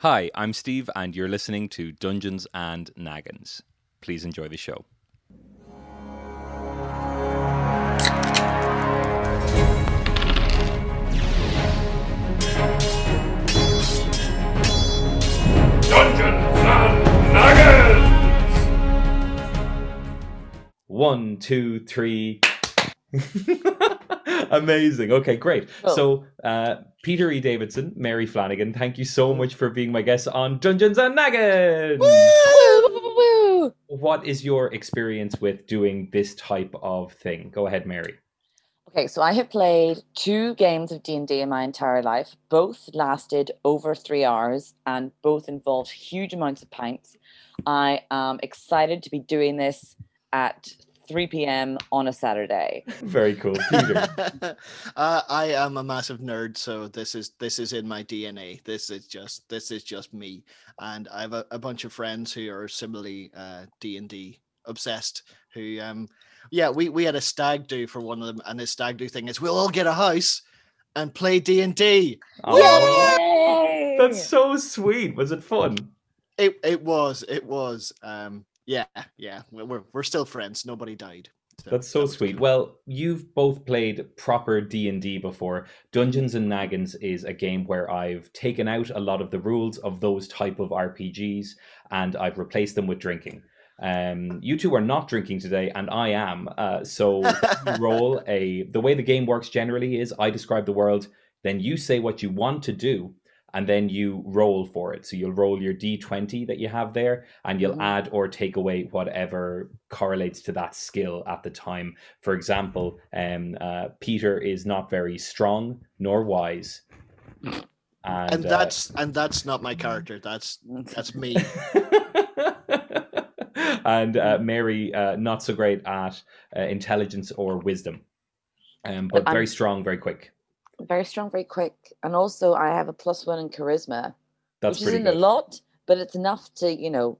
Hi, I'm Steve, and you're listening to Dungeons and Naggins. Please enjoy the show. Dungeons and Naggins! One, two, three. Amazing. Okay, great. Cool. So, uh, Peter E. Davidson, Mary Flanagan, thank you so much for being my guest on Dungeons and Naggins. Woo, woo, woo. What is your experience with doing this type of thing? Go ahead, Mary. Okay, so I have played two games of D&D in my entire life. Both lasted over 3 hours and both involved huge amounts of pints. I am excited to be doing this at 3 p.m. on a Saturday. Very cool. Peter. uh, I am a massive nerd, so this is this is in my DNA. This is just this is just me, and I have a, a bunch of friends who are similarly uh, D and D obsessed. Who, um, yeah, we we had a stag do for one of them, and this stag do thing is we'll all get a house and play D and D. Oh, that's so sweet. Was it fun? It it was it was um yeah yeah we're we're, we're still friends. Nobody died. That's so that sweet. Well, you've both played proper D&D before. Dungeons and Naggins is a game where I've taken out a lot of the rules of those type of RPGs and I've replaced them with drinking. Um, you two are not drinking today, and I am. Uh, so roll a. The way the game works generally is I describe the world, then you say what you want to do, and then you roll for it. So you'll roll your d20 that you have there, and you'll Mhm. add or take away whatever correlates to that skill at the time. For example, um, uh, Peter is not very strong nor wise. And, and uh, that's and that's not my character. That's that's me. and uh, Mary, uh, not so great at uh, intelligence or wisdom, um, but very strong, very quick. Very strong, very quick. And also I have a plus one in charisma, That's which isn't good. a lot, but it's enough to, you know,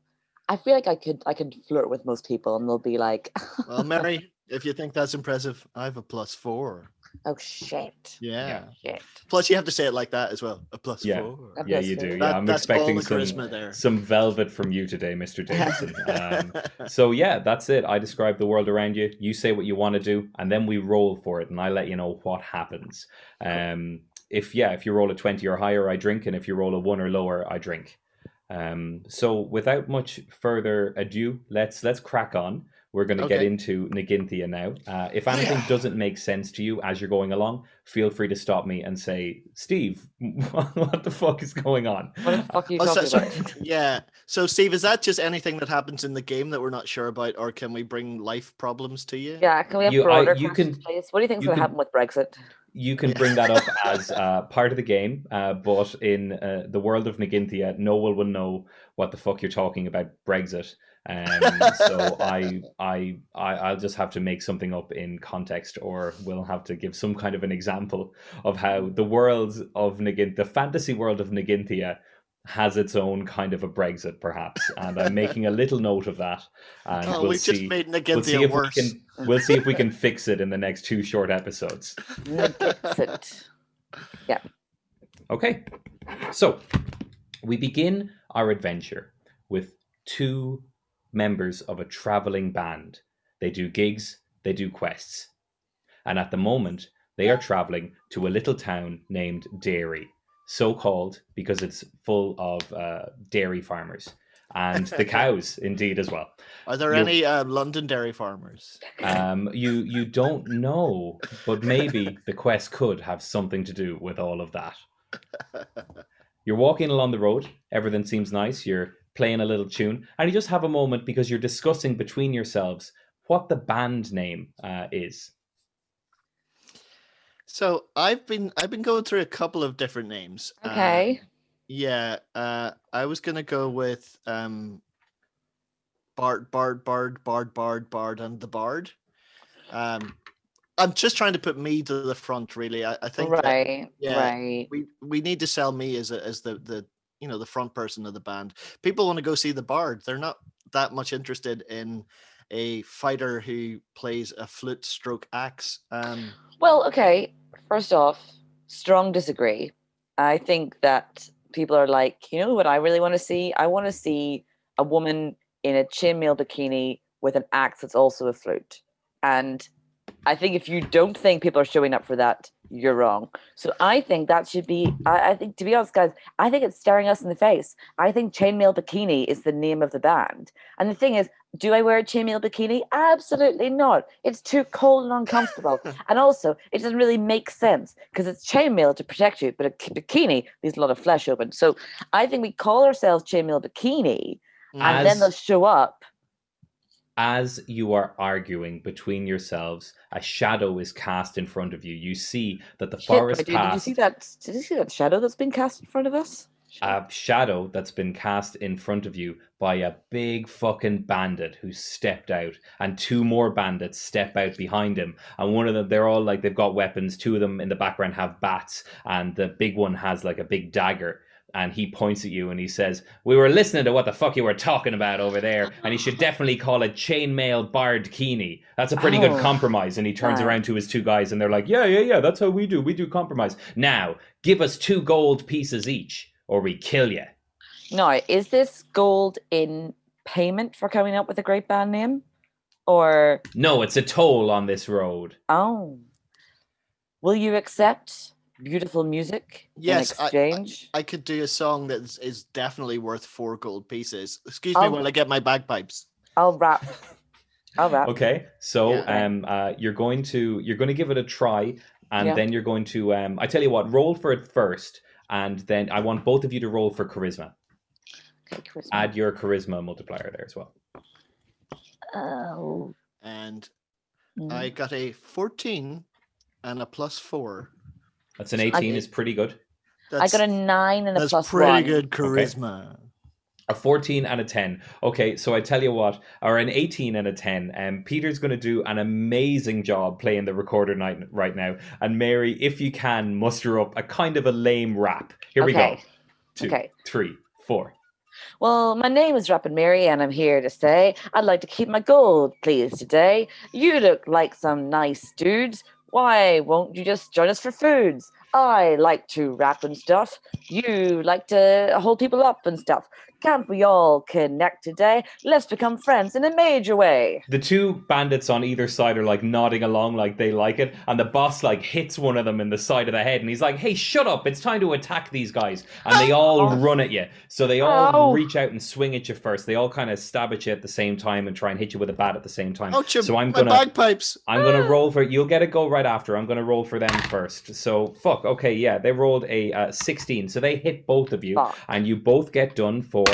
I feel like I could I could flirt with most people and they'll be like, Well, Mary, if you think that's impressive, I have a plus four. Oh shit. Yeah. Shit. Plus, you have to say it like that as well. A plus Yeah. four. A Yeah, plus you four. do. Yeah, That- I'm expecting the some there. some velvet from you today, Mr. Davidson. Um, so yeah, that's it. I describe the world around you. You say what you want to do, and then we roll for it, and I let you know what happens. Um, if yeah, if you roll a twenty or higher, I drink, and if you roll a one or lower, I drink. Um, so without much further ado, let's let's crack on. We're going to get into Naginthia now. Uh, if anything Yeah. doesn't make sense to you as you're going along, feel free to stop me and say, "Steve, what the fuck is going on?" What the fuck are you Oh, talking so- about? yeah. So, Steve, is that just anything that happens in the game that we're not sure about, or can we bring life problems to you? Yeah, can we have You- I- broader you questions, can- please? What do you think's you gonna happen with Brexit? you can bring that up as uh, part of the game, uh, but in uh, the world of Naginthia, no one will know what the fuck you're talking about Brexit. Um, so I, I, I, I'll just have to make something up in context, or we'll have to give some kind of an example of how the world of Nagin, the fantasy world of Naginthia, has its own kind of a Brexit, perhaps. And I'm making a little note of that, and Oh, we'll we've just see. made We'll see if worse. we can. We'll see if we can fix it in the next two short episodes. Brexit. Okay, so we begin our adventure with two members of a traveling band. They do gigs, they do quests. And at the moment, they are traveling to a little town named Dairy, so called because it's full of uh, dairy farmers and the cows, indeed, as well. Are there you- any uh, London dairy farmers? Um, you you don't know, but maybe the quest could have something to do with all of that. You're walking along the road, everything seems nice, you're playing a little tune, and you just have a moment because you're discussing between yourselves what the band name uh, is. So I've been I've been going through a couple of different names. Uh, Okay. yeah, uh, I was gonna go with um, Bard, Bard, Bard, Bard, Bard, Bard, and the Bard. Um, I'm just trying to put me to the front, really. I, I think that right. yeah, Right. we we need to sell me as a, as the the you know the front person of the band. People want to go see the Bard. They're not that much interested in a fighter who plays a flute stroke axe. Um, Well, okay. First off, strong disagree. I think that people are like, you know what I really want to see? I want to see a woman in a chainmail bikini with an axe that's also a flute. And I think if you don't think people are showing up for that, you're wrong. So I think that should be. I, I think, to be honest, guys, I think it's staring us in the face. I think Chainmail Bikini is the name of the band. And the thing is, do I wear a chainmail bikini? Absolutely not. It's too cold and uncomfortable. and also, it doesn't really make sense because it's chainmail to protect you, but a bikini leaves a lot of flesh open. So I think we call ourselves chainmail bikini, and then they'll show up. As you are arguing between yourselves, a shadow is cast in front of you. You see that the Shit, forest Bridget, did you see that? Did you see that shadow that's been cast in front of us? a shadow that's been cast in front of you by a big fucking bandit who stepped out, and two more bandits step out behind him. And one of them, they're all like they've got weapons. Two of them in the background have bats, and the big one has like a big dagger. And he points at you and he says, We were listening to what the fuck you were talking about over there, and you should definitely call it chainmail barred kini. That's a pretty Oh. good compromise. And he turns Wow. around to his two guys and they're like, Yeah, yeah, yeah, that's how we do. We do compromise. Now, give us two gold pieces each, or we kill you. No, is this gold in payment for coming up with a great band name? Or, No, it's a toll on this road. oh, will you accept beautiful music Yes, in I- I- I could do a song that is, is definitely worth four gold pieces. Excuse me I'll- while I get my bagpipes. I'll rap. I'll rap. Okay, so Yeah. um, uh, you're going to you're going to give it a try, and Yeah. then you're going to um, I tell you what, roll for it first, and then I want both of you to roll for charisma. Okay, charisma. Add your charisma multiplier there as well. Oh. And mm. I got a 14 and a plus four. That's an 18 I- is pretty good. I got a nine and a that's plus pretty one. good charisma. A 14 and a 10. Okay, so I tell you what, or an 18 and a 10. Um, Peter's going to do an amazing job playing the recorder night right now. And Mary, if you can, muster up a kind of a lame rap. Here we go. Okay. Two, Okay. three, four. Well, my name is Rappin' Mary, and I'm here to say I'd like to keep my gold, please, today. You look like some nice dudes. Why won't you just join us for foods? I like to rap and stuff. You like to hold people up and stuff. Can't we all connect today? Let's become friends in a major way. The two bandits on either side are like nodding along like they like it, and the boss like hits one of them in the side of the head, and he's like, "Hey, shut up! It's time to attack these guys!" And they all run at you. So they all Ow. reach out and swing at you first. They all kind of stab at you at the same time and try and hit you with a bat at the same time. Ouch, so I'm gonna bagpipes. I'm gonna roll for you'll get a go right after. I'm gonna roll for them first. So fuck. Okay, yeah, they rolled a uh, 16, so they hit both of you, Fuck. and you both get done for.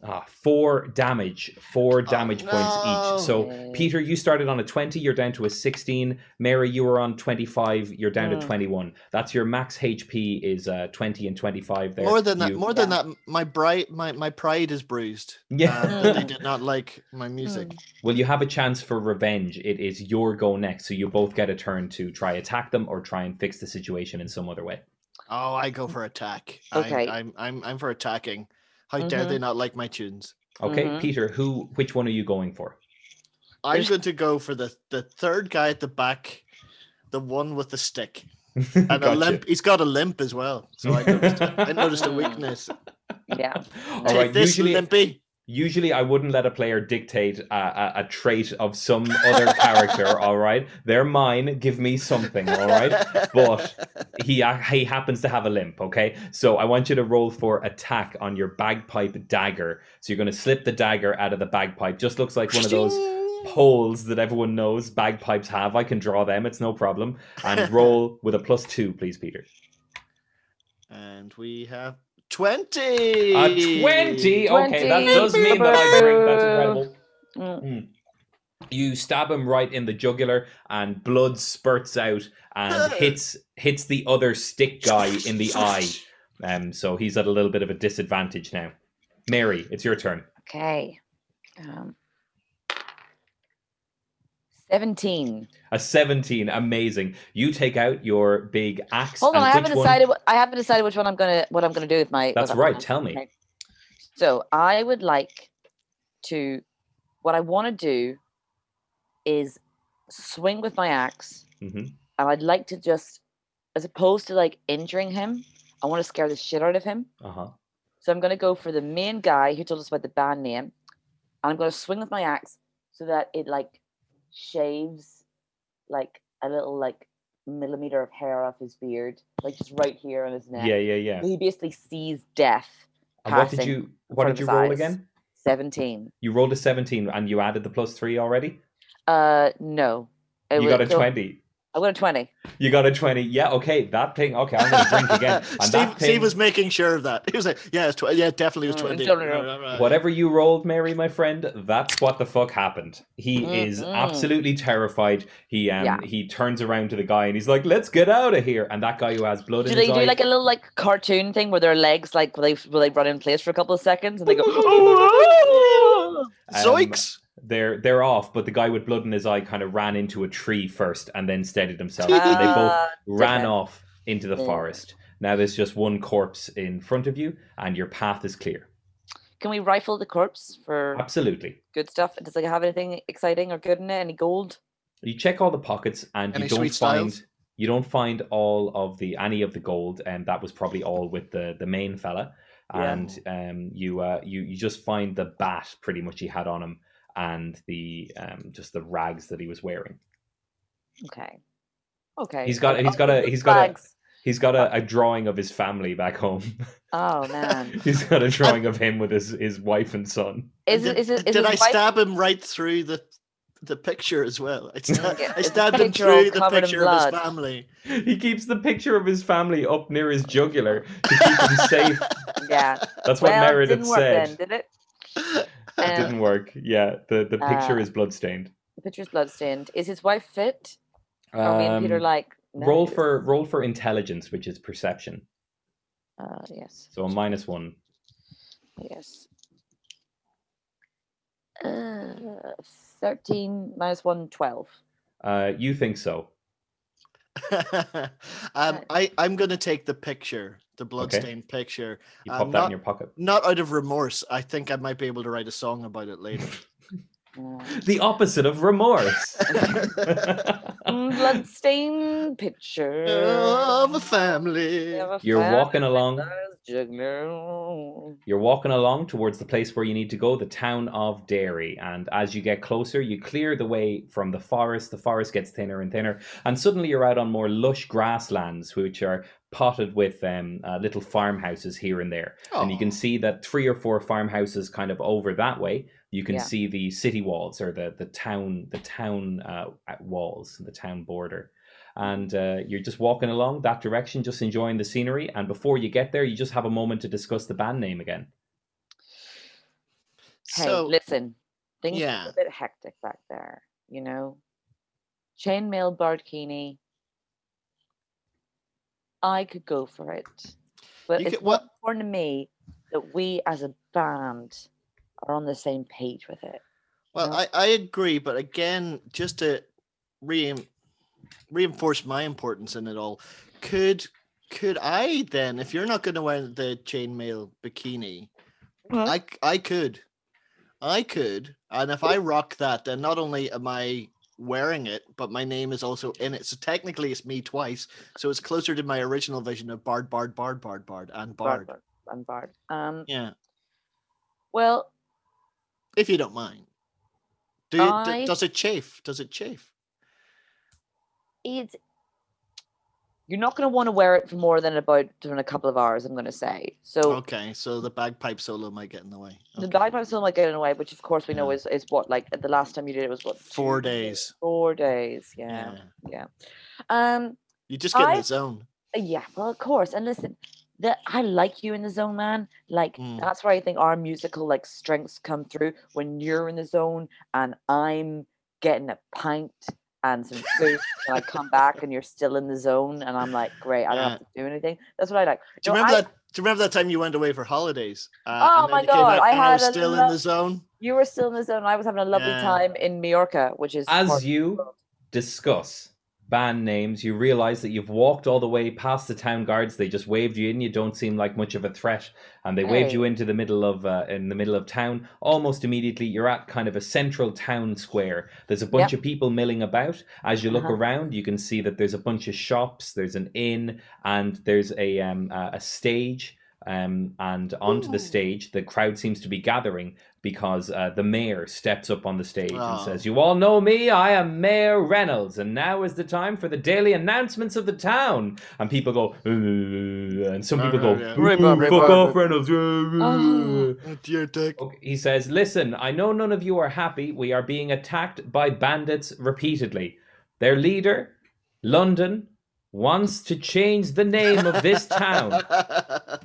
Ah, four damage, four damage points each. So. Peter, you started on a 20, you're down to a 16. Mary, you were on 25, you're down to Mm. 21. That's your max HP is uh, 20 and 25 there. More than that, You- more than that, my bright, my my pride is bruised. Yeah. uh, they did not like my music. Well, you have a chance for revenge. It is your go next, so you both get a turn to try attack them or try and fix the situation in some other way. Oh, I go for attack. Okay. I, I'm I'm I'm for attacking. How dare they not like my tunes? Okay, Mhm. Peter, who which one are you going for? I'm There's- going to go for the the third guy at the back, the one with the stick and a limp. He's got a limp as well. So I noticed, a- I noticed a weakness. Yeah. All Take right, this, usually limpy. Usually I wouldn't let a player dictate a, a, a trait of some other character, all right? They're mine, give me something, all right? But he uh, he happens to have a limp, okay? So I want you to roll for attack on your bagpipe dagger. So you're going to slip the dagger out of the bagpipe. Just looks like one of those holes that everyone knows bagpipes have. I can draw them, it's no problem. And roll with a plus 2, please, Peter. And we have twenty. A 20. Okay, that does mean that I drink. That's incredible. Mm. You stab him right in the jugular, and blood spurts out and hits hits the other stick guy in the eye. Um, so he's at a little bit of a disadvantage now. Mary, it's your turn. Okay. Um, 17. A seventeen, amazing. You take out your big axe. Hold on, I haven't which one- decided. I haven't decided which one I'm gonna what I'm gonna do with my. That's right, tell me. So I would like to. What I want to do is swing with my axe, Mhm. and I'd like to just, as opposed to like injuring him, I want to scare the shit out of him. Uh huh. So I'm going to go for the main guy who told us about the band name. And I'm going to swing with my axe so that it like shaves like a little like millimeter of hair off his beard, like just right here on his neck. Yeah, yeah, yeah. He basically sees death. And what did you what did you roll eyes. again? 17. You rolled a 17 and you added the plus three already? Uh, no. It You was- got a so 20. I got a 20. You got a 20. Yeah, okay. That thing. Okay, I'm going to drink again. And Steve, that Steve was making sure of that. He was like, "Yeah, it's tw- yeah, definitely was Mm, twenty. no, no, no. whatever you rolled, Mary, my friend, that's what the fuck happened. He is Mhm. absolutely terrified. He um Yeah. he turns around to the guy and he's like, "Let's get out of here." And that guy who has blood Do in they his do eye, like a little like cartoon thing where their legs like will they will they run in place for a couple of seconds and they go um, Zoinks! They're they're off, but the guy with blood in his eye kind of ran into a tree first and then steadied himself, and they both Ah, ran dickhead. off into the Yeah. forest. Now there's just one corpse in front of you, and your path is clear. Can we rifle the corpse for Absolutely. good stuff? Does it have anything exciting or good in it? Any gold? You check all the pockets, and Any you don't find styles? you don't find all of the any of the gold, and that was probably all with the the main fella. Yeah. And um, you uh, you you just find the bat pretty much he had on him, and the um, just the rags that he was wearing. Okay. Okay. He's got- I'll- he's I'll got a- he's got a- He's got a, a drawing of his family back home. Oh man. He's got a drawing of him with his, his wife and son. Is it is it is did I wife- stab him right through the the picture as well? I, sta- I stabbed him through the picture of his family. He keeps the picture of his family up near his jugular to keep him safe. Yeah. That's what well, Meredith didn't work said. then, did it? It Um, didn't work. Yeah, the, the picture uh, is bloodstained. The picture's bloodstained. Is his wife fit? Are me and Peter Um, like no, roll for is- roll for intelligence, which is perception. Uh, yes. So a minus one. Yes. Uh, 13 minus 1, 12. Uh, you think so? um, I I'm gonna take the picture, the bloodstained picture, You pop that in your pocket. not out of remorse. I think I might be able to write a song about it later. The opposite of remorse. bloodstained picture. of a family. of a You're walking along. that is juggler. You're walking along towards the place where you need to go, the town of Derry. And as you get closer, you clear the way from the forest. The forest gets thinner and thinner. And suddenly you're out on more lush grasslands, which are potted with um, uh, little farmhouses here and there. And you can see that three or four farmhouses kind of over that way. You can Yeah. see the city walls or the, the town the town uh, walls, the town border. And uh, you're just walking along that direction, just enjoying the scenery. And before you get there, you just have a moment to discuss the band name again. Hey, So listen. Things yeah. are a bit hectic back there, you know? Chainmail Bardkini. I could go for it. But You it's could- more what- important to me that we as a band are on the same page with it. Well, know? I, I agree, but again, just to re- reinforce my importance in it all, could could I then, if you're not going to wear the chainmail bikini, I I c- I could, I could, and if I rock that, then not only am I wearing it, but my name is also in it. So technically, it's me twice. So it's closer to my original vision of Bard, Bard, Bard, Bard, Bard, and Bard. Bard. I'm Bard. Um, Yeah, well, if you don't mind. Do you, d- I- does it chafe? Does it chafe? it's you're not going to want to wear it for more than about than a couple of hours. I'm going to say so. Okay, so the bagpipe solo might get in the way. The bagpipe solo might get in the way, which of course we know Yeah. is, is what like the last time you did it was what Four two days. Four days, yeah, Yeah. yeah. Um, You just get in I- the zone. uh, yeah, well, of course. And listen, that I like you in the zone, man. Like Mm. that's where I think our musical like strengths come through when you're in the zone and I'm getting a pint and some food, and I come back and you're still in the zone, and I'm like, great, I don't Yeah. have to do anything. That's what I like. Do you No, remember I- that? Do you remember that time you went away for holidays? Uh, Oh my God, I and I was had a still in the zone. You were still in the zone. I was having a lovely Yeah. time in Mallorca, which is As part- you discuss band names, you realize that you've walked all the way past the town guards. They just waved you in. You don't seem like much of a threat, and they waved you into the middle of uh, in the middle of town. Almost immediately, you're at kind of a central town square. There's a bunch of people milling about. As you look Uh-huh. around, you can see that there's a bunch of shops. There's an inn, and there's a um, a a stage. Um, and onto the stage, the crowd seems to be gathering because uh, the mayor steps up on the stage and Oh. says, "You all know me. I am Mayor Reynolds, and now is the time for the daily announcements of the town." And people go, and some Oh, people go, "Fuck off, Reynolds." Oh. Oh, dear dick. Okay, He says, Listen, I know none of you are happy. We are being attacked by bandits repeatedly. Their leader, London, wants to change the name of this town.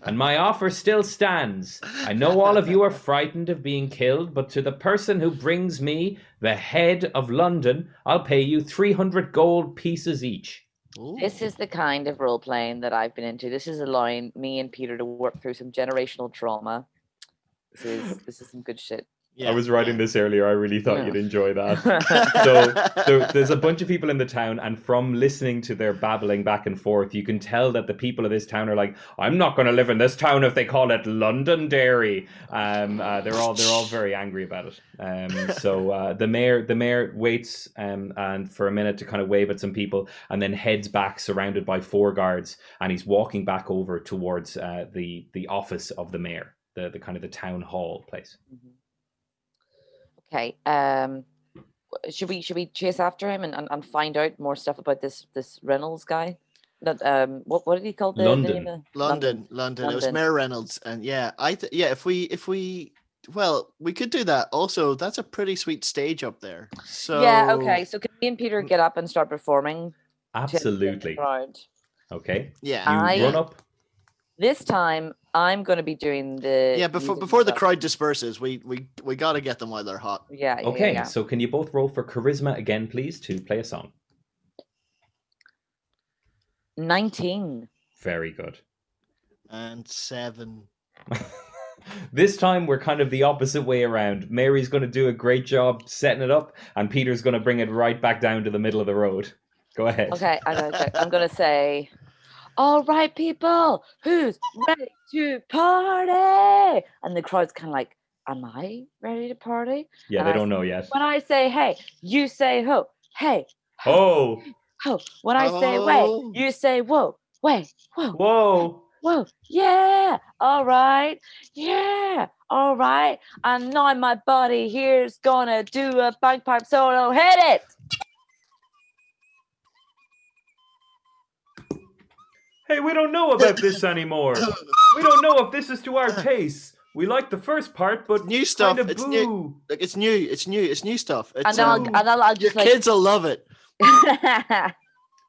And my offer still stands. I know all of you are frightened of being killed, but to the person who brings me the head of London, I'll pay you 300 gold pieces each. This is the kind of role playing that I've been into. This is allowing me and Peter to work through some generational trauma. This is this is some good shit. Yeah, I was writing this earlier. I really thought you'd enjoy that. so there, there's a bunch of people in the town, and from listening to their babbling back and forth, you can tell that the people of this town are like, "I'm not going to live in this town if they call it Londonderry." Um, uh, they're all they're all very angry about it. Um, so uh, the mayor the mayor waits um, and for a minute to kind of wave at some people, and then heads back, surrounded by four guards, and he's walking back over towards uh, the the office of the mayor, the the kind of the town hall place. Mhm. Okay. Um, should we should we chase after him and, and, and find out more stuff about this this Reynolds guy? That um, what what did he call the, the London. name of- London, London. It was London. Mayor Reynolds, and yeah, I th- yeah. If we if we well, we could do that. Also, that's a pretty sweet stage up there. So Yeah. Okay. So can me and Peter get up and start performing? Absolutely. crowd? Okay. Yeah, You I- run up. This time I'm going to be doing the yeah. Before music before the crowd disperses, we we we got to get them while they're hot. Yeah. yeah, Okay, Yeah. so can you both roll for charisma again, please, to play a song? Nineteen. Very good. And seven. this time we're kind of the opposite way around. Mary's going to do a great job setting it up, and Peter's going to bring it right back down to the middle of the road. Go ahead. Okay. I'm gonna, check. I'm gonna say, all right, people, who's ready to party? And the crowd's kind of like, am I ready to party? Yeah, and they I don't know yet. When I say hey, you say ho. Hey, Oh, ho. When I say Oh. wait, you say whoa. Wait, whoa, whoa. whoa. Yeah. All right. Yeah. All right. And now my body here's gonna do a bagpipe solo. Hit it. Hey, we don't know about this anymore. We don't know if this is to our taste. We like the first part, but New stuff. kind of It's new. Like it's new. It's new. It's new stuff. It's, And then I'll, um, and I'll, I'll your just like. kids will love it.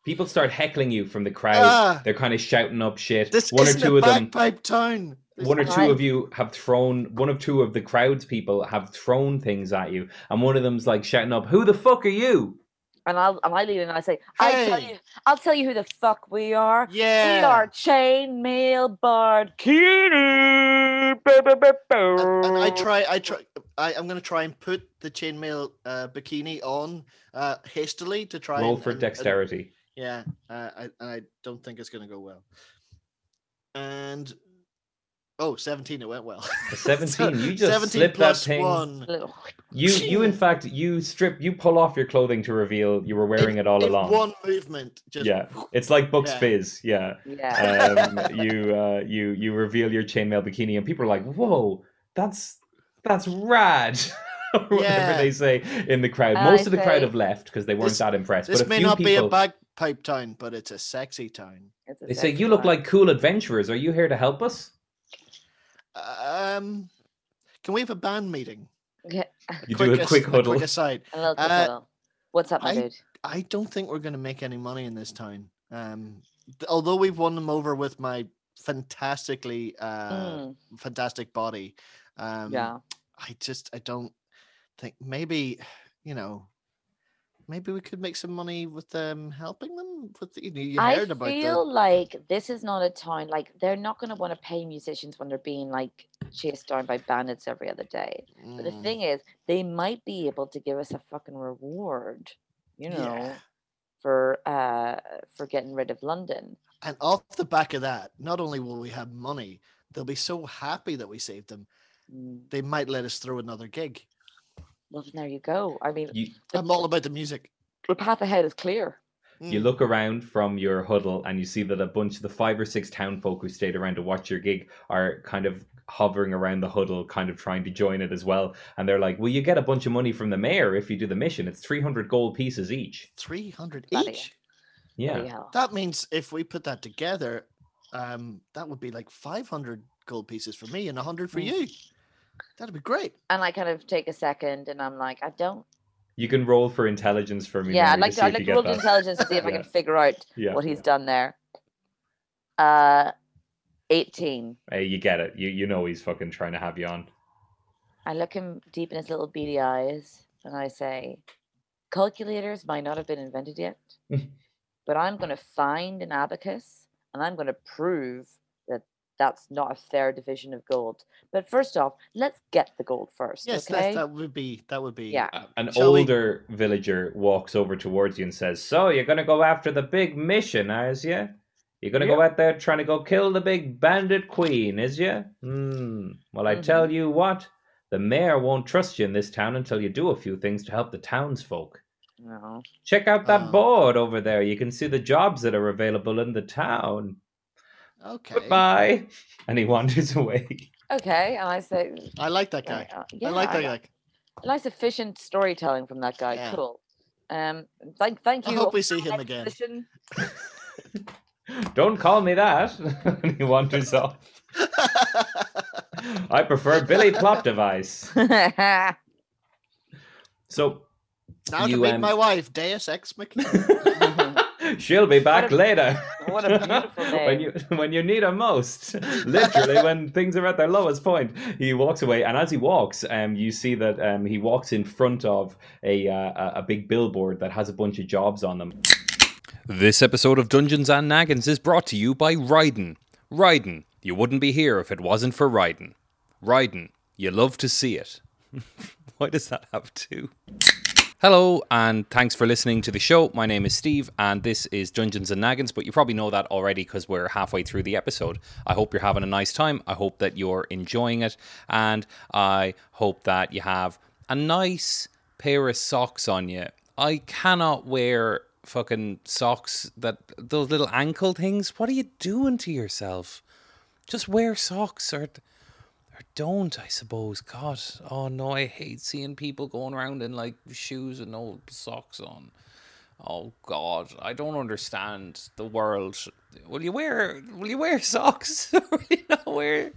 People start heckling you from the crowd. Ah. They're kind of shouting up shit. This One or isn't two a of them bagpipe town. This one or two of you have thrown one of two of the crowd's people have thrown things at you and one of them's like shouting up who the fuck are you and I'll and I lead in and I say, I tell you, I'll tell you who the fuck we are. Yeah, We Yeah. are chainmail bikini. and, and I try, I try, I, I'm gonna try and put the chainmail uh, bikini on uh, hastily to try roll and, for and- and- dexterity yeah, uh, I, and I don't think it's gonna go well. And oh, 17, it went well. A 17 you just 17 slipped that thing one. You you in fact you strip you pull off your clothing to reveal you were wearing it all In along one movement. Just yeah it's like bucks Yeah. fizz yeah Yeah. um, you uh, you you reveal your chainmail bikini and people are like whoa that's that's rad whatever Yeah. they say in the crowd most I of the crowd have left because they weren't This- that impressed This but a may few not people be a bagpipe town, but it's a sexy town. A They say sexy you look one. like cool adventurers. Are you here to help us? Um, can we have a band meeting? Okay. You do a as- quick huddle. quick aside. A little quick Uh, huddle. What's up, my I- dude? I don't think we're going to make any money in this town. Um, th- although we've won them over with my fantastically uh, Mm, fantastic body. Um, yeah. I just I don't think maybe you know maybe we could make some money with them helping them with the, you, know, you I heard about I feel like this is not a town like they're not going to want to pay musicians when they're being like chased down by bandits every other day. the But the Mm, thing is, they might be able to give us a fucking reward, you know, Yeah. for uh for getting rid of London. And off the back of that, not only will we have money, they'll be so happy that we saved them, Mm, they might let us throw another gig. Well, then there you go. I mean, You I'm all about the music. the path ahead is clear. you Mm. look around from your huddle and you see that a bunch of the five or six town folk who stayed around to watch your gig are kind of hovering around the huddle, kind of trying to join it as well. And they're like, "Well, you get a bunch of money from the mayor if you do the mission. It's three hundred gold pieces each." 300 each. Yeah, Bloody hell. That means if we put that together, um, that would be like 500 gold pieces for me and 100 for Mm. you. That'd be great. And I kind of take a second, and I'm like, I don't. you can roll for intelligence for me. Yeah, I'd like see to. I'd like to roll that. intelligence to see if I can figure out Yeah, what he's done there. Uh, eighteen. Hey, you get it. You you know he's fucking trying to have you on. I look him deep in his little beady eyes, and I say, "Calculators might not have been invented yet, but I'm going to find an abacus, and I'm going to prove that that's not a fair division of gold. But first off, let's get the gold first, Yes, okay? that, that would be that would be Yeah. A- An Shall we- older villager walks over towards you and says, "So you're gonna go after the big mission, is you? You're gonna go out there trying to go kill the big bandit queen, is you? Hmm. Well, I tell you what, the mayor won't trust you in this town until you do a few things to help the townsfolk. No. Check out that Oh. board over there. You can see the jobs that are available in the town. Okay. Goodbye." And he wanders away. Okay, and I say, I like that guy. uh, I like yeah, that guy. Nice efficient storytelling from that guy. Yeah. Cool. Um, thank, thank you. I hope we see him again. Don't call me that. and he wanders off. I prefer Billy Plot Device. So now You, to meet um, my wife, Deus Ex Machina. She'll be back a- later. what a beautiful day. when you when you need her most, literally when things are at their lowest point, he walks away. And as he walks, um, you see that um, he walks in front of a uh, a- a big billboard that has a bunch of jobs on them. This episode of Dungeons and Naggins is brought to you by Ryden. Ryden, you wouldn't be here if it wasn't for Ryden. Ryden, you love to see it. Why does that have two? Hello, and thanks for listening to the show. My name is Steve, and this is Dungeons and Naggins, but you probably know that already because we're halfway through the episode. I hope you're having a nice time. I hope that you're enjoying it, and I hope that you have a nice pair of socks on you. I cannot wear fucking socks that those little ankle things. What are you doing to yourself? Just wear socks or or don't, I suppose. God, oh no, I hate seeing people going around in like shoes and no socks on. Oh God, I don't understand the world. Will you wear? Will you wear socks? will you not wear?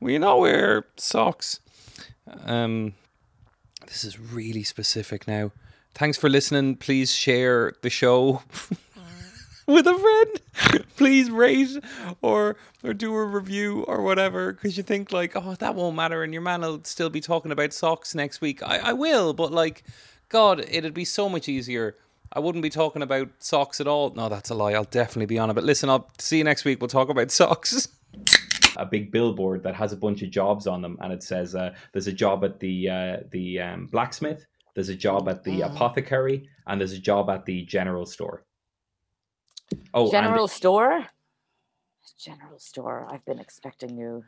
Will you not wear socks? Um, this is really specific now. Thanks for listening. Please share the show with a friend. Please rate or or do a review or whatever because you think like, oh, that won't matter, and your man will still be talking about socks next week. I, I will, but like, God, it'd be so much easier. I wouldn't be talking about socks at all. No, that's a lie. I'll definitely be on it. But listen, I'll see you next week. We'll talk about socks. A big billboard that has a bunch of jobs on them, and it says uh, there's a job at the uh, the um, blacksmith, there's a job at the Mhm. apothecary, and there's a job at the general store. Oh, and- General store? General store. I've been expecting you.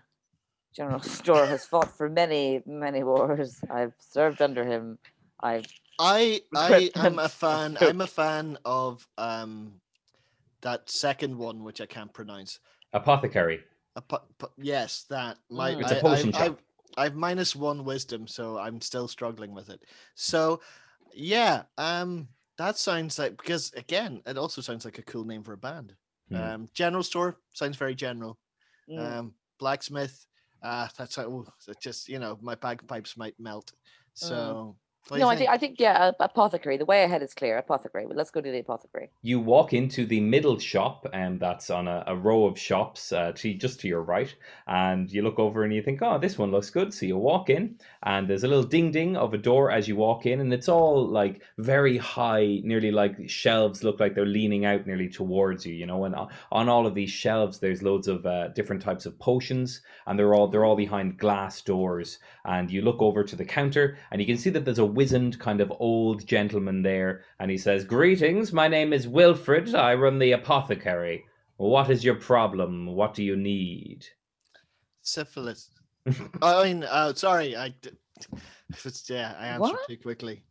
General store has fought for many, many wars. I've served under him. I've I I am a fan. I'm a fan of um that second one, which I can't pronounce. apothecary. A pu- pu- yes, that my Mm. It's a I- potion I, shop. I, I've minus one wisdom, so I'm still struggling with it. So, yeah, um, that sounds like because again, it also sounds like a cool name for a band. Hmm. Um, general store sounds very general. mm, Um, blacksmith, uh, that's how, it just you know my bagpipes might melt. So, what no, you I think I think yeah, apothecary. The way ahead is clear. Apothecary. But let's go to the apothecary. You walk into the middle shop, and that's on a, a row of shops uh, to just to your right. And you look over and you think, "Oh, this one looks good." So you walk in, and there's a little ding ding of a door as you walk in, and it's all like very high, nearly like shelves look like they're leaning out nearly towards you. You know, and on- on all of these shelves, there's loads of uh, different types of potions, and they're all they're all behind glass doors. And you look over to the counter, and you can see that there's a wizened kind of old gentleman there, and he says, "Greetings. My name is Wilfred. I run the apothecary. What is your problem? What do you need?" Syphilis. I mean, uh, sorry, I. d- It's, yeah, I answered What? too quickly.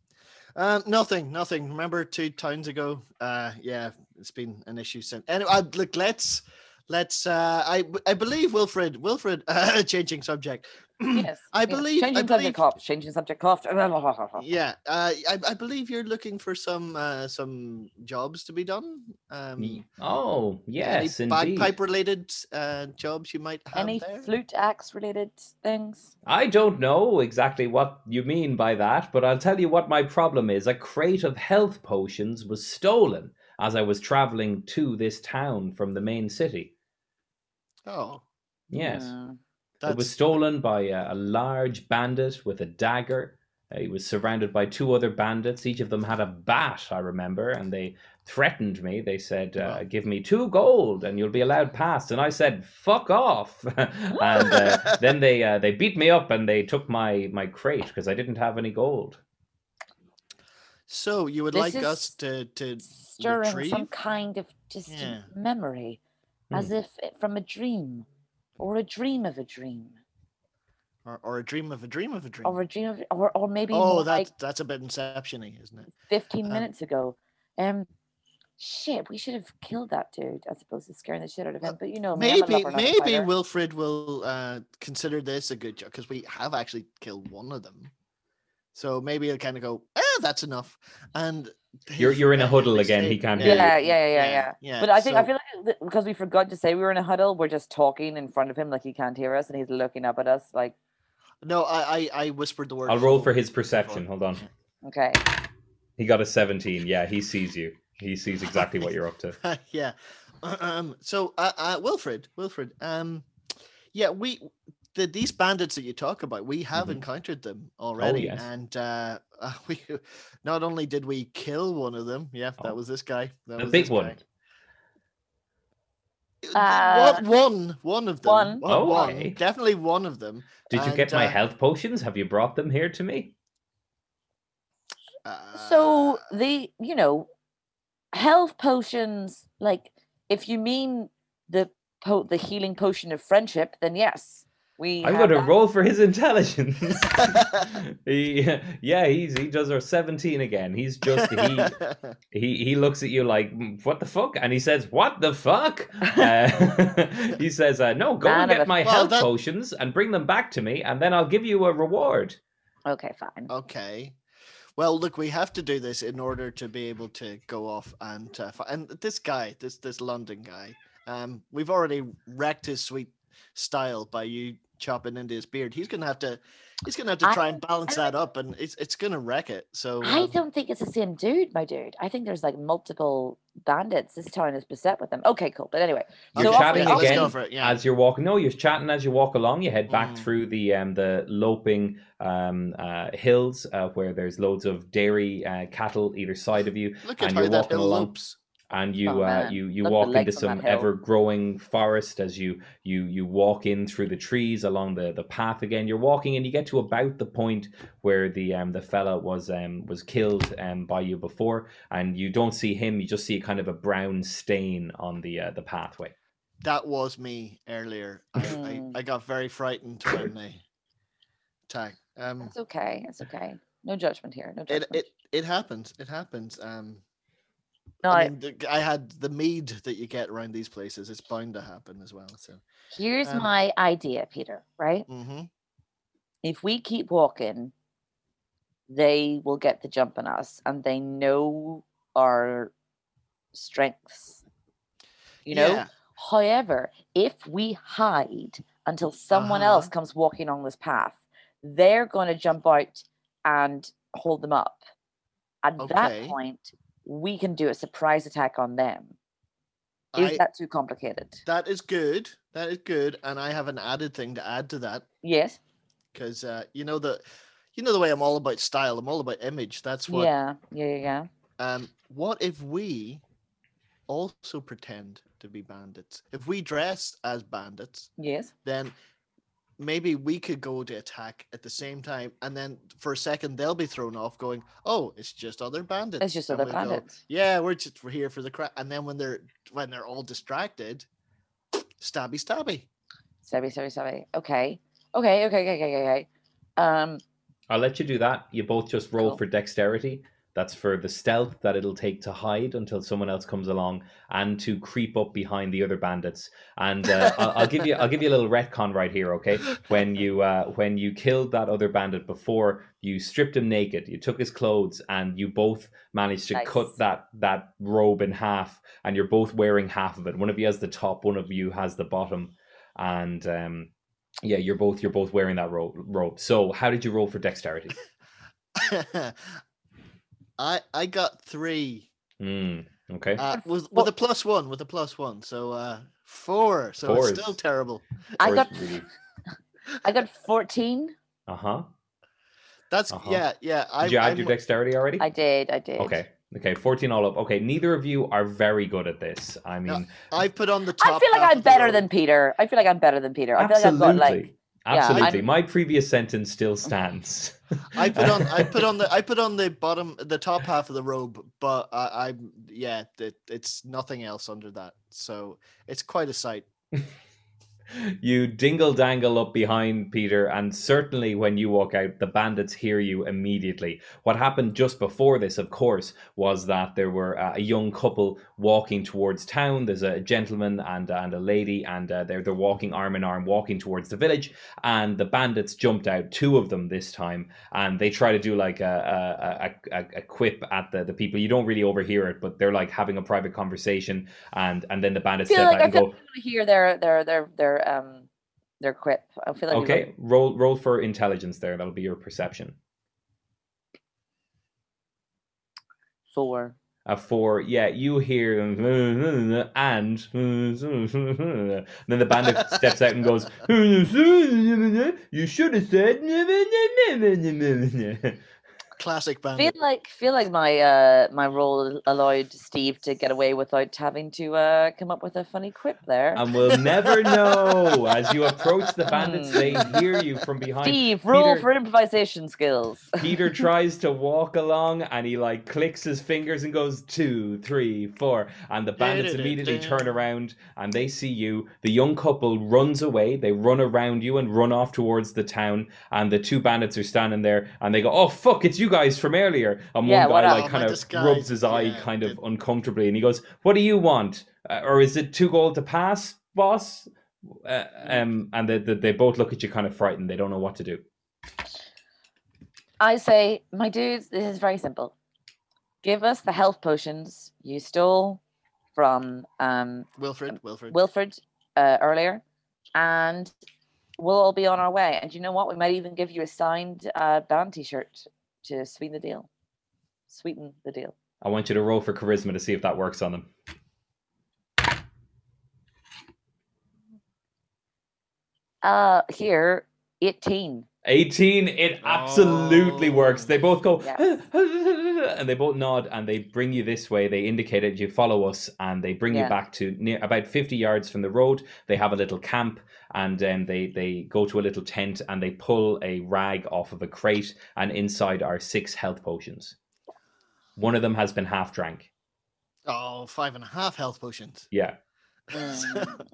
Um, nothing, nothing. Remember two towns ago? Uh, yeah, it's been an issue since. Anyway, I, look, let's let's. Uh, I I believe Wilfred. Wilfred. Uh, changing subject. Yes. I yes. believe- I Changing believe- subject off. Changing subject off. Yeah, uh, I, I believe you're looking for some uh, some jobs to be done. Um, Oh, yes, any indeed. bagpipe related uh, jobs you might have Any there. flute axe related things? I don't know exactly what you mean by that, but I'll tell you what my problem is. A crate of health potions was stolen as I was traveling to this town from the main city. Oh, Yes. Hmm. It was stolen by a, a large bandit with a dagger. Uh, he was surrounded by two other bandits. Each of them had a bat, I remember, and they threatened me. They said, uh, Wow. Give me two gold and you'll be allowed past. And I said, Fuck off. and uh, then they uh, they beat me up and they took my, my crate because I didn't have any gold. so. You would This like us to to Stirring some kind of distant Yeah. memory, as Hmm. if it- from a dream, or a dream of a dream, or, or a dream of a dream of a dream. or a dream of, or, or maybe oh, more that's like that's a bit inception-y, isn't it? 15 um, minutes ago. Um, shit, we should have killed that dude as opposed to scaring the shit out of him. But you know, me, I'm a Maybe lover, not a maybe. Wilfred will uh, consider this a good job because we have actually killed one of them. So maybe he'll kind of go, "Ah, that's enough." And You're- you're in a uh, huddle again, he can't Yeah, hear yeah, yeah, yeah, yeah. But I think I so- feel like because we forgot to say we were in a huddle, we're just talking in front of him like he can't hear us, and he's looking up at us like, no, I, I I whispered the word. I'll roll for his perception. Hold on. okay, He got a 17. Yeah, he sees you. He sees exactly what you're up to. yeah. Um. So, uh, uh, Wilfred, Wilfred. Um. Yeah, we the these bandits that you talk about, we have Mhm. encountered them already, yes. and uh, uh, we not only did we kill one of them. Yeah, that Oh. was this guy. That The was big this one. guy. Uh, one? One of them. one. One, Oh, one, okay. definitely one of them. Did you get my uh, health potions? Have you brought them here to me? so Uh, the you know, health potions. Like, if you mean the po- the healing potion of friendship, then yes, we. I'm have going to roll for his intelligence. he, yeah, he's he does our 17 again. He's just he he he looks at you like "Mm, what the fuck, and he says what the fuck. Uh, he says uh, no, go and get my Well, health that- potions and bring them back to me, and then I'll give you a reward. Okay, fine. Okay. Well, look, we have to do this in order to be able to go off and uh, and this guy, this this London guy, um, we've already wrecked his sweet style by you chopping into his beard. He's gonna have to, he's gonna have to I- try and balance I- that up, and it's it's gonna wreck it. So I um, don't think it's the same dude, my dude. I think there's like multiple bandits. This town is beset with them. Okay, cool. But anyway, You're so chatting off we- let's go again for it, yeah. as you're walking. No, you're chatting as you walk along. You head back Mm. through the um the loping um uh hills uh, where there's loads of dairy uh, cattle either side of you, Look at and how you're that walking hill along. Loops. and you Oh, uh, you you Look walk into some ever growing forest as you you you walk in through the trees along the the path again you're walking and you get to about the point where the um the fella was um was killed um by you before and you don't see him you just see kind of a brown stain on the uh, the pathway That was me earlier. I, I, Mm. I got very frightened when they attacked. Um, It's okay. It's okay. No judgment here. No it judgment. it it happens. It happens. Um, no, I I, mean, the, I had the mead that you get around these places. It's bound to happen as well. So, here's um, my idea, Peter. Right? hmm If we keep walking, they will get the jump on us, and they know our strengths. You know. yeah, However, if we hide until someone else Uh-huh. comes walking on this path, they're going to jump out and hold them up. At Okay. that point, we can do a surprise attack on them. Is I- that too complicated? that is good. That is good. And I have an added thing to add to that Yes. because uh, you know the, you know the way I'm all about style. I'm all about image. That's what. Yeah. Yeah. Yeah. Yeah. Um, what if we also pretend to be bandits? If we dress as bandits, Yes. then maybe we could go to attack at the same time, and then for a second they'll be thrown off, going, "Oh, it's just other bandits." It's just And other we'll go, bandits. yeah, we're just we're here for the crap. And then when they're when they're all distracted, stabby stabby. Sorry, sorry, sorry. Okay. Okay, okay, okay, okay, okay. Um, I'll let you do that. You both just roll Cool. for dexterity. That's for the stealth that it'll take to hide until someone else comes along, and to creep up behind the other bandits. And uh, I'll, I'll give you, I'll give you a little retcon right here, okay? When you, uh, when you killed that other bandit before, you stripped him naked. You took his clothes, and you both managed to Nice. cut that that robe in half, and you're both wearing half of it. One of you has the top, one of you has the bottom, and um, yeah, you're both you're both wearing that robe. Robe. So, how did you roll for dexterity? I I got three Mm, okay. uh, with with a plus one with a plus one, so uh four. So Four it's still is- terrible. I got really- I got 14. Uh huh. That's Uh-huh. yeah yeah. I Did you add I'm- your dexterity already? I did, I did. Okay. Okay. Fourteen all up. Okay. Neither of you are very good at this. I No, mean, I put on the top. I feel like I'm better than Peter. I feel like I'm better than Peter. I feel like I've got absolutely. like Yeah, absolutely. I'm- My previous sentence still stands. I put on I put on the I put on the bottom the top half of the robe, but I, I yeah, it, it's nothing else under that. So it's quite a sight. you dingle dangle up behind Peter, and certainly when you walk out, the bandits hear you immediately. What happened just before this, of course, was that there were uh, a young couple walking towards town. There's a gentleman and and a lady, and uh, they're they're walking arm in arm, walking towards the village. And the bandits jumped out, two of them this time, and they try to do like a a, a, a, a quip at the, the people. You don't really overhear it, but they're like having a private conversation, and and then the bandits I feel step like out I and go. I hear their their their their um their quip. I feel like we've got- Okay, roll roll for intelligence there. That'll be your perception. four. Uh, A four, yeah, you hear and then the bandit steps out and goes, "You should have said." Classic Feel like feel like my uh my role allowed Steve to get away without having to uh come up with a funny quip there. And we'll never know. As you approach the bandits, they hear you from behind. Steve, roll Peter- for improvisation skills. Peter tries to walk along and he like clicks his fingers and goes two, three, four. And the bandits immediately turn around and they see you. The young couple runs away. They run around you and run off towards the town. And the two bandits are standing there and they go, Oh, fuck, it's you guys from earlier. And one what guy like Oh, kind of disguise, rubs his eye yeah, kind of it- uncomfortably and he goes, What do you want? Uh, or is it too gold to pass, boss? Uh, um, and they, they, they both look at you kind of frightened. They don't know what to do. I say, my dudes, this is very simple. Give us the health potions you stole from um Wilfred, Wilfred. Wilfred uh, earlier, and we'll all be on our way. And you know what? We might even give you a signed uh, band T-shirt to sweeten the deal. Sweeten the deal. I want you to roll for charisma to see if that works on them. Uh, here, eighteen. 18 it absolutely works they both go Yes. and they both nod and they bring you this way they indicate it you follow us and they bring you back to near about 50 yards from the road they have a little camp and then they they go to a little tent and they pull a rag off of a crate and inside are six health potions one of them has been half drank Oh, five and a half health potions. yeah Mm.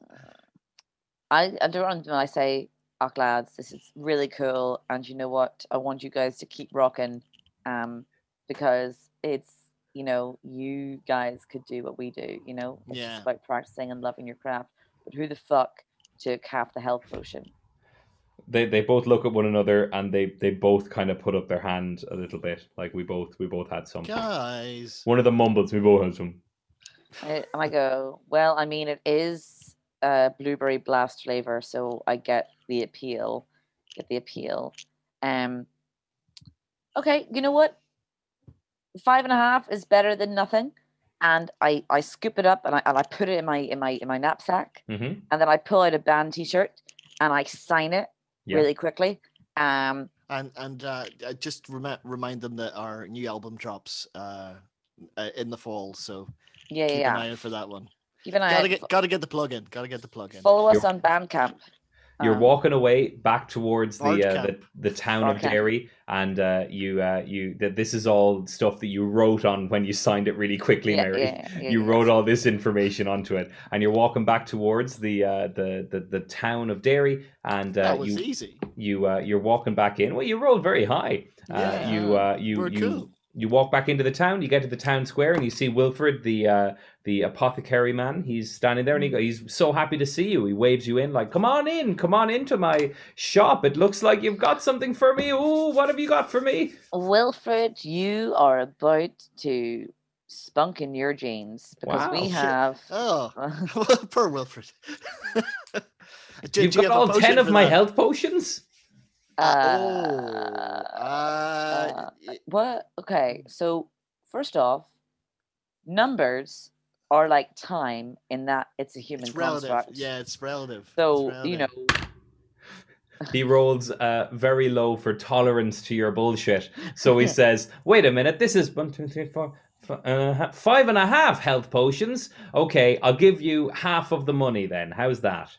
I I do when I say, "Oh, lads, this is really cool," and you know what? I want you guys to keep rocking, um, because it's you know you guys could do what we do. You know, it's Yeah. just about practicing and loving your craft. But who the fuck took half the health potion? they they both look at one another and they they both kind of put up their hand a little bit like we both we both had some Guys. one of them mumbles we both had some I, and I go, well, I mean, it is uh, blueberry blast flavor, so I get the appeal. Get the appeal. Um. Okay, you know what? Five and a half is better than nothing, and I I scoop it up and I and I put it in my in my in my knapsack, mm-hmm. and then I pull out a band T-shirt and I sign it Yeah. really quickly. Um. And and uh, just remi- remind them that our new album drops uh, uh, in the fall, so Yeah, keep yeah. an yeah. eye out for that one. Keep an eye Gotta out. get gotta get the plug in. Gotta get the plug in. Follow us You're- on Bandcamp. You're Um, walking away back towards the uh, the, the town of Bardcamp. Derry, and uh, you uh, you that this is all stuff that you wrote on when you signed it really quickly, yeah, Mary. yeah, yeah, you yeah. wrote all this information onto it, and you're walking back towards the uh, the, the the town of Derry, and uh, that was you easy. you uh, you're walking back in. Well, you rolled very high. Uh, Yeah, you uh, you we're you cool. you walk back into the town. You get to the town square, and you see Wilfred, the uh, the apothecary man. He's standing there, and he go, he's so happy to see you. He waves you in, like, "Come on in, come on into my shop. It looks like you've got something for me. Oh, what have you got for me?" Wilfred, you are about to spunk in your jeans because we have. Oh, poor Wilfred. Do- you've do you got have all ten of my that? health potions. oh, Uh, uh, what? Okay, so first off, numbers are like time in that it's a human it's relative. construct. Yeah, it's relative. It's So you know. He rolls uh, very low for tolerance to your bullshit. So he says, "Wait a minute. This is one, two, three, four, f- uh, five and a half health potions. Okay, I'll give you half of the money then. How's that?"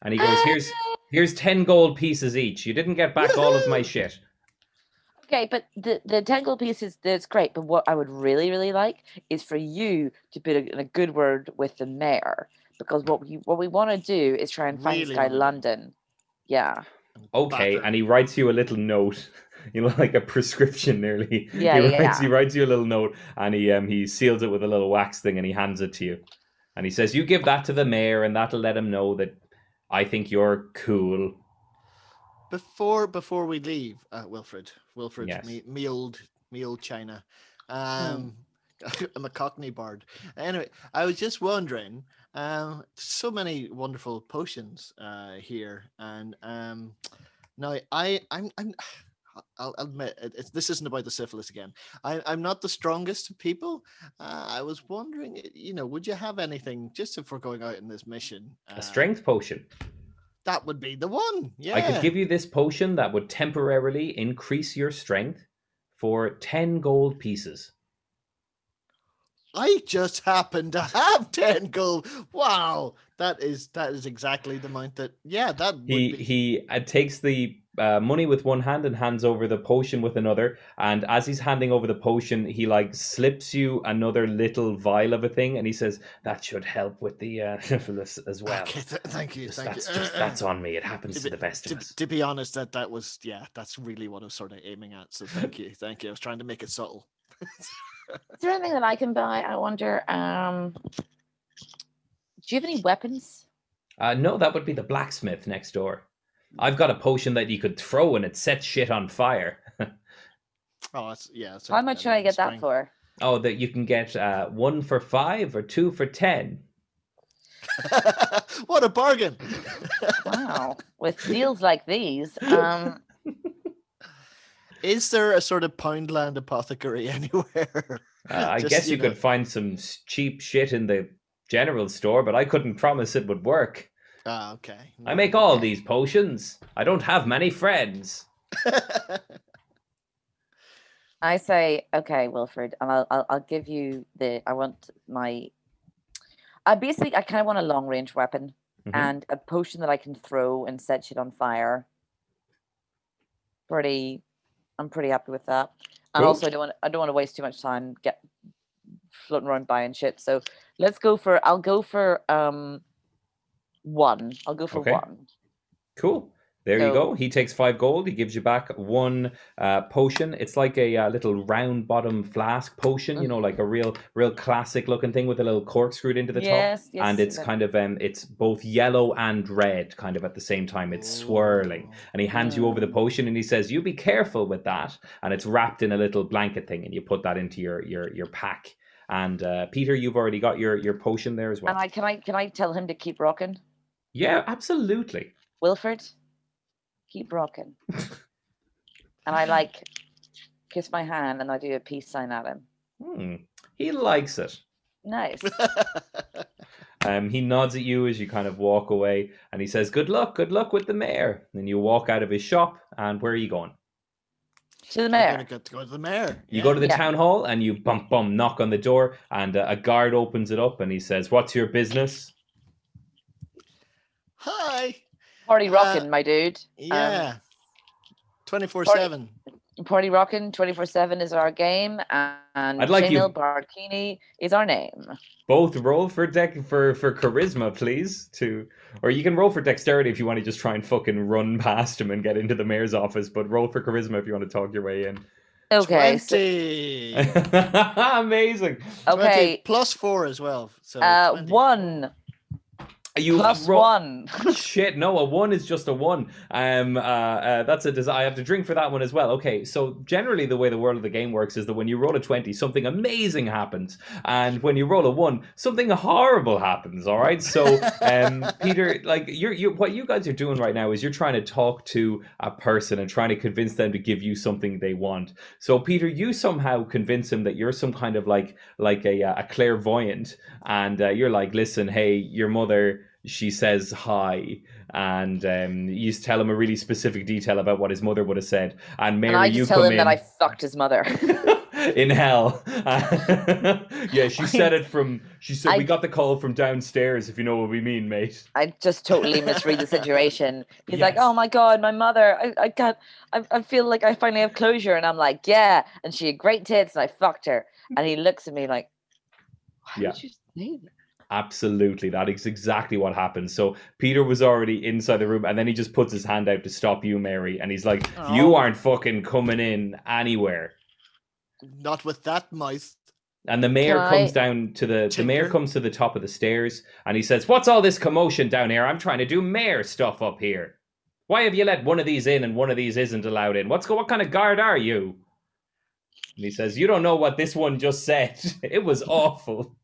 And he goes, "Here's here's ten gold pieces each. You didn't get back all of my shit." Okay, but the the tangle piece is that's great. But what I would really really like is for you to put a, a good word with the mayor because what we what we want to do is try and find Really this guy. London. Yeah. Okay, and he writes you a little note. You know, like a prescription, nearly. Yeah, he yeah, writes, yeah. He writes you a little note, and he um he seals it with a little wax thing, and he hands it to you, and he says, "You give that to the mayor, and that'll let him know that I think you're cool." before before we leave, uh, Wilfred, Wilfred, Yes. me, me old me old China. Um, I'm a Cockney bard. Anyway, I was just wondering. Um, so many wonderful potions uh, here, and um, now I I'm I'm. I'll I'll admit it's, this isn't about the syphilis again. I, I'm not the strongest of people. Uh, I was wondering, you know, would you have anything just if we're going out in this mission? A uh, strength potion. That would be the one. Yeah. I could give you this potion that would temporarily increase your strength for ten gold pieces. I just happen to have ten gold. Wow, that is that is exactly the amount that. Yeah, that would He be. he uh, takes the uh, money with one hand and hands over the potion with another. And as he's handing over the potion, he like slips you another little vial of a thing, and he says that should help with the uh, syphilis as well. okay, th- thank you, Just- thank that's you. just that's on me. It happens To to be- the best to, of us. to be honest, that that was yeah, that's really what I was sort of aiming at. So thank you, thank you. I was trying to make it subtle. Is there anything that I can buy? I wonder. Um, do you have any weapons? Uh, no, that would be the blacksmith next door. I've got a potion that you could throw and it sets shit on fire. Oh, that's, yeah. that's How a- much a should I little get that for? oh, that you can get uh, one for five or two for ten. what a bargain! Wow, with deals like these, um, Is there a sort of Poundland apothecary anywhere? Uh, I Just, guess you you know. could find some cheap shit in the general store, but I couldn't promise it would work. Ah, okay. I make all these potions. I don't have many friends. I say, okay, Wilfred, and I'll, I'll I'll give you the. I want my. I basically I kind of want a long range weapon Mhm. and a potion that I can throw and set shit on fire. Pretty, I'm pretty happy with that. And Cool. also, I don't want I don't want to waste too much time get floating around buying shit. So let's go for. I'll go for um. One. I'll go for Okay. one. Cool. There you go. He takes five gold. He gives you back one uh, potion. It's like a uh, little round bottom flask potion, you know, like a real, real classic looking thing with a little cork screwed into the top. yes, yes. and it's that- kind of um, it's both yellow and red, kind of at the same time. It's swirling, Oh. and he hands you over the Mm. potion, and he says, "You be careful with that." And it's wrapped in a little blanket thing, and you put that into your your your pack. And uh, Peter, you've already got your your potion there as well. And I can I can I tell him to keep rocking, yeah, absolutely. Wilfred, keep rocking. and I like kiss my hand and I do a peace sign at him. Hmm. He likes it. Nice. Um, he nods at you as you kind of walk away, and he says, "Good luck, good luck with the mayor." Then you walk out of his shop, and where are you going? to the I'm mayor. gonna get to go to the mayor. You go to the Yeah. town hall, and you bump bum knock on the door, and uh, a guard opens it up, and he says, "What's your business?" Hi. Party Uh, rocking, my dude. Um, Yeah. 24 7. Party rocking 24 7 is our game, and I'd like you- Jamil Barkini is our name. Both roll for deck for for charisma, please. To or you can roll for dexterity if you want to just try and fucking run past him and get into the mayor's office. But roll for charisma if you want to talk your way in. Okay. So, 20. Amazing. 20 okay. plus 4 as well. So Uh, one You plus roll- one. Shit, no, a one is just a one. Um, uh, uh, that's a design. I have to drink for that one as well. Okay, so generally the way the world of the game works is that when you roll a twenty, something amazing happens, and when you roll a one, something horrible happens. All right, so um, Peter, like you're, you what you guys are doing right now is you're trying to talk to a person and trying to convince them to give you something they want. So Peter, you somehow convince him that you're some kind of like like a uh, a clairvoyant, and uh, you're like, listen, hey, your mother she says hi and um, you tell him a really specific detail about what his mother would have said and mary and I you tell come him in that I fucked his mother. in hell yeah she said it from she said we got the call from downstairs if you know what we mean mate I just totally misread the situation. He's like, "Oh my god, my mother! I, I can't. I, I feel like I finally have closure." And I'm like, "Yeah." And she had great tits, and I fucked her. And he looks at me like, "Why Yeah. did you say that?" Absolutely that is exactly what happened so peter was already inside the room and then he just puts his hand out to stop you mary and he's like oh. you Oh. aren't fucking coming in anywhere Not with that mouth. And the mayor Can comes I- down to the the mayor comes to the top of the stairs and he says, "What's all this commotion down here? I'm trying to do mayor stuff up here. Why have you let one of these in and one of these isn't allowed in? What's go- what kind of guard are you?" And he says, "You don't know what this one just said. It was awful."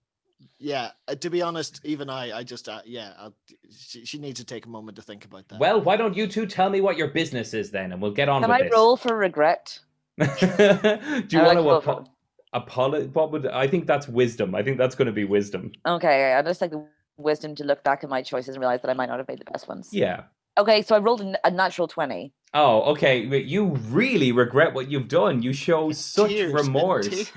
Yeah, uh, to be honest, even I, I just, uh, yeah, I'll, she, she needs to take a moment to think about that. Well, why don't you two tell me what your business is then, and we'll get on Can with I this. roll for regret? do you I want like to roll apo- apologize? What would I think that's wisdom? I think that's going to be wisdom. Okay, I just like the wisdom to look back at my choices and realize that I might not have made the best ones. Yeah. Okay, so I rolled a natural twenty. Oh, okay. You really regret what you've done. You show such Tears, remorse.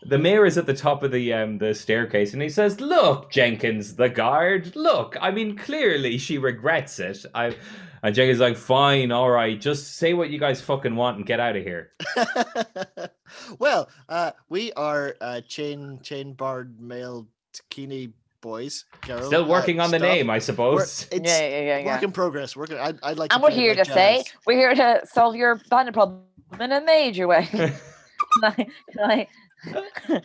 Tears. The mayor is at the top of the um the staircase and he says, "Look, Jenkins, the guard. Look, I mean, clearly she regrets it." I and Jenkins is like, "Fine, all right. Just say what you guys fucking want and get out of here." well, uh, we are uh, chain chain barred male Kini boys. Carol, Still uh, working on the stuff. name, I We're- suppose. It's yeah, yeah, yeah, yeah. work in progress. Work. I'd, I'd like. And to we're here to like say we're here to solve your bandit problem in a major way. can I? Can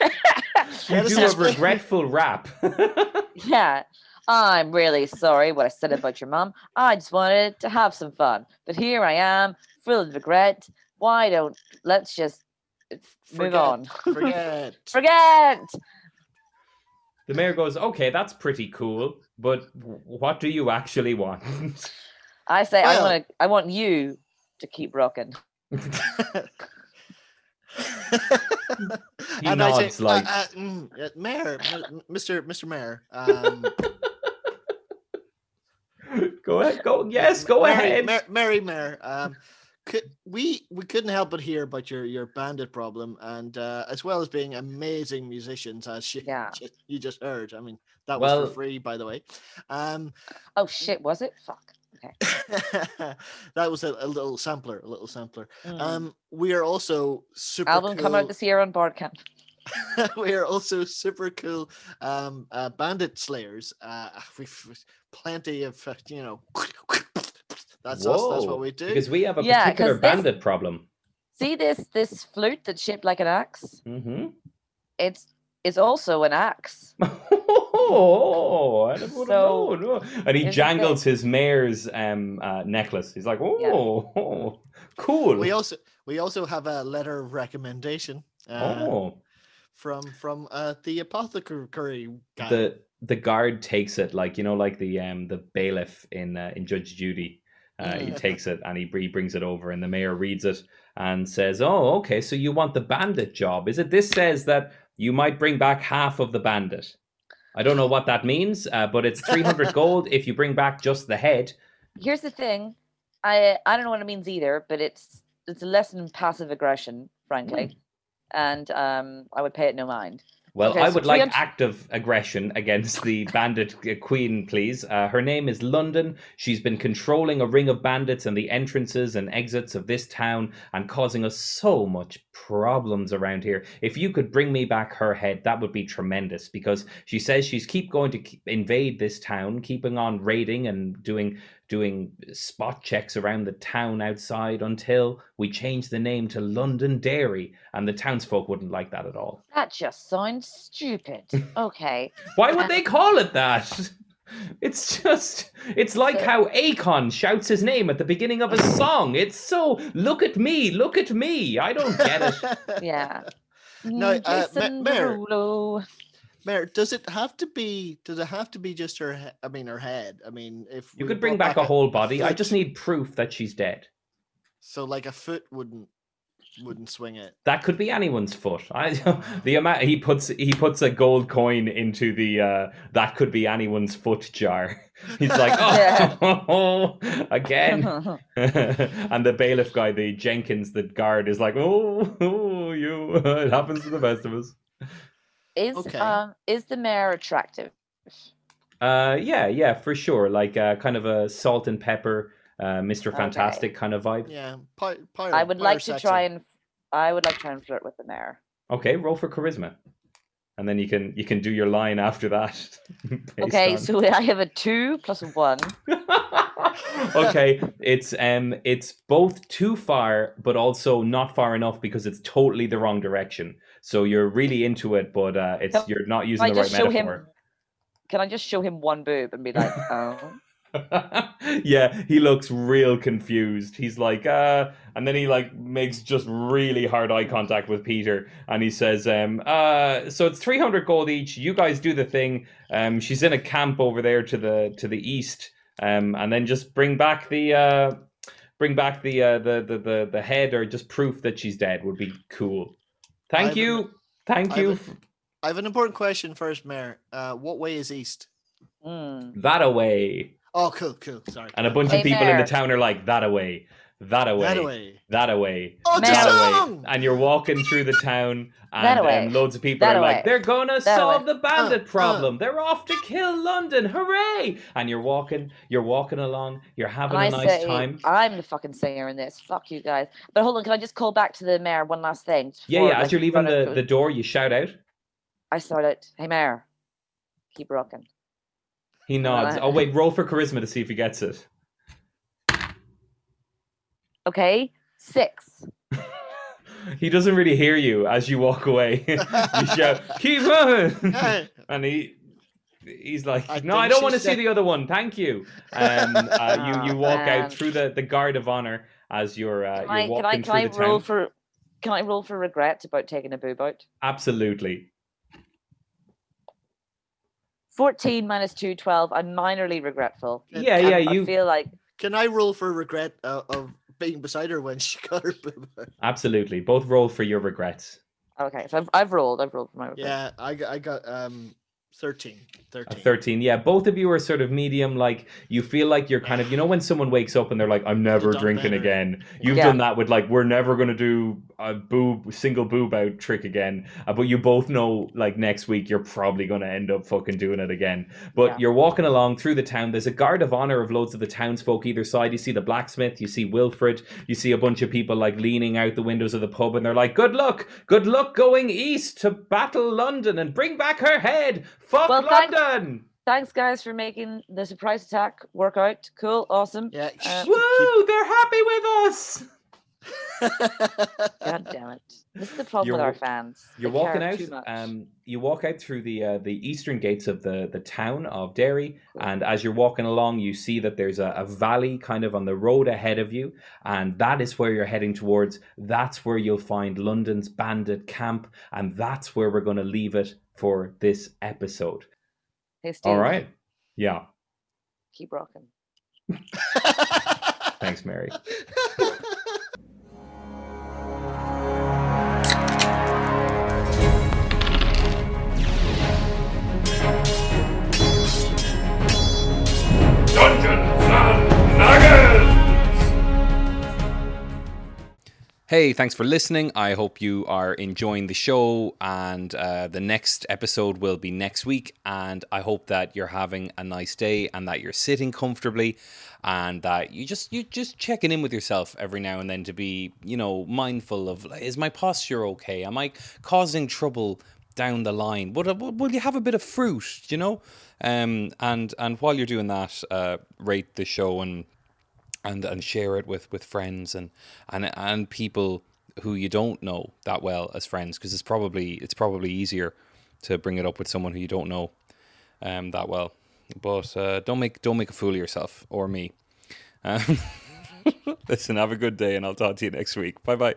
I? You do a regretful rap. yeah. I'm really sorry what I said about your mum. I just wanted to have some fun. But here I am, full of regret. Why don't let's just uh, move Forget. on. Forget. Forget. the mayor goes, "Okay, that's pretty cool, but what do you actually want?" I say Well- I want to I want you to keep rocking. He and I say, like- uh, uh, mm, uh, Mayor, Mr. Mr. Mayor. Um, go ahead. Go. Yes, go Mary, ahead. Mar- Mary Mayor. Um, could, we we couldn't help but hear about your your bandit problem, and uh, as well as being amazing musicians, as you, Yeah. you just heard. I mean, that was Well- for free, by the way. Um, Oh shit, was it? Fuck. that was a, a little sampler, a little sampler. Mm. Um, we are also super Album cool. coming out this year on Bandcamp. we are also super cool um, uh, bandit slayers. Uh, we've we've plenty of uh, you know. That's us. That's what we do. Because we have a Yeah, particular 'cause this- bandit problem. See this this flute that's shaped like an axe? Mm-hmm. It's it's also an axe. Oh, So, know, no. And he here's the jangles his mayor's um, uh, necklace. He's like, oh, Yeah. oh, cool. we also we also have a letter of recommendation uh, oh, from from uh, the apothecary guy. the the guard takes it like you know, like the um the bailiff in uh, in Judge Judy. Uh, he Mm. takes it and he, he brings it over, and the mayor reads it and says, "Oh, okay. So you want the bandit job? Is it? This says that you might bring back half of the bandit. I don't know what that means, uh, but it's three hundred gold if you bring back just the head. Here's the thing. I I don't know what it means either, but it's it's a lesson in passive aggression, frankly. And um I would pay it no mind. Well, Okay, I so would like 300 active aggression against the bandit queen, please. Uh, her name is London. She's been controlling a ring of bandits and the entrances and exits of this town and causing us so much problems around here. If you could bring me back her head, that would be tremendous because she says she's keep going to keep, invade this town, keeping on raiding and doing doing spot checks around the town outside until we change the name to London Derry, and the townsfolk wouldn't like that at all. That just sounds stupid. Okay. Why would they call it that? It's just, it's like So- how Akon shouts his name at the beginning of a song. It's so, look at me, look at me. I don't get it. Yeah. No, uh, Ma- Jason Mayor. Mayor, does it have to be? Does it have to be just her? He- I mean, her head. I mean, if You could bring brought back a whole body. I just need proof that she's dead. So, like a foot wouldn't wouldn't swing it. That could be anyone's foot. I the amount he puts he puts a gold coin into the uh that could be anyone's foot jar. He's like, oh, again. and the bailiff guy, the Jenkins, the guard, is like, oh, oh you. It happens to the best of us. Is Okay. um is the mayor attractive? Uh, yeah, yeah, for sure. Like uh, kind of a salt and pepper, uh, Mr. Okay. Fantastic kind of vibe. Yeah, pi- pyro, I would like to pyrosexual. try and I would like to try and flirt with the mayor. Okay, roll for charisma, and then you can you can do your line after that. Okay, on- so I have a two plus a one. okay, it's um it's both too far but also not far enough because it's totally the wrong direction. So you're really into it, but uh, it's Can you're not using the right metaphor. him? Can I just show him one boob and be like, oh? yeah, he looks real confused. He's like, uh, and then he like makes just really hard eye contact with Peter, and he says, um, uh, so it's three hundred gold each. You guys do the thing. Um, she's in a camp over there to the to the east. Um, and then just bring back the uh, bring back the uh, the, the the the head or just proof that she's dead would be cool. Thank I've you, thank I've you. a- f- I have an important question first, Mayor. Uh, what way is east? Mm. that away. Oh, cool, cool. Sorry. And a bunch Hey, of people in the town are like, that away, that away, that away. that away, Oh, that away. And you're walking through the town, and um, loads of people That are like, they're gonna That solve away. the bandit Uh, uh. problem. They're off to kill London. Hooray! And you're walking, you're walking along, you're having And a I nice say, time. I'm the fucking singer in this. Fuck you guys. But hold on, can I just call back to the mayor one last thing? Yeah, before, yeah. As like, you're leaving the, the door, you shout out. I started, hey mayor, keep rocking. He nods. I- Oh wait, roll for charisma to see if he gets it. Okay, six. he doesn't really hear you as you walk away. you shout, "Keep moving!" And he he's like, I "No, I don't want to see the other one. Thank you." Um, uh, you you Oh, walk man. out through the, the guard of honor as you're uh, Can you're I, can walking I, can through I the roll town. for, can I roll for regret about taking a boob out? Absolutely. 14 minus 2, 12. I'm minorly regretful. Yeah, And yeah. I You feel like, can I roll for regret uh, of being beside her when she got her boob? out? absolutely both roll for your regrets. okay, so I've, I've rolled. I've rolled for my regret. Yeah, I I got um 13. A 13. 13 yeah both of you are sort of medium like you feel like you're kind of you know when someone wakes up and they're like i'm never drinking better. again you've Yeah. done that with like we're never going to do a boob single boob out trick again uh, but you both know like next week you're probably going to end up fucking doing it again but Yeah. you're walking along through the town there's a guard of honor of loads of the townsfolk either side you see the blacksmith you see wilfred you see a bunch of people like leaning out the windows of the pub and they're like good luck good luck going east to battle london and bring back her head fuck Well, thanks- london Thanks, guys, for making the surprise attack work out. Cool, awesome. Yeah. Uh, Woo! They're happy with us. God damn it. This is the problem You're with our fans. You're They walking out. Um, you walk out through the uh, the eastern gates of the the town of Derry, and as you're walking along, you see that there's a, a valley kind of on the road ahead of you, and that is where you're heading towards. That's where you'll find London's bandit camp, and that's where we're going to leave it for this episode. Hey, Steve, All right. Yeah. keep rocking. Thanks, Mary. Hey, thanks for listening. I hope you are enjoying the show, and uh, the next episode will be next week. And I hope that you're having a nice day and that you're sitting comfortably, and that you just you just checking in with yourself every now and then to be you know mindful of is my posture okay? Am I causing trouble down the line? Will, will you have a bit of fruit? You know, um, and and while you're doing that, uh, rate the show and and and share it with with friends and and and people who you don't know that well as friends because it's probably it's probably easier to bring it up with someone who you don't know um that well. But uh, don't make don't make a fool of yourself or me. Um, listen have a good day and i'll talk to you next week. Bye bye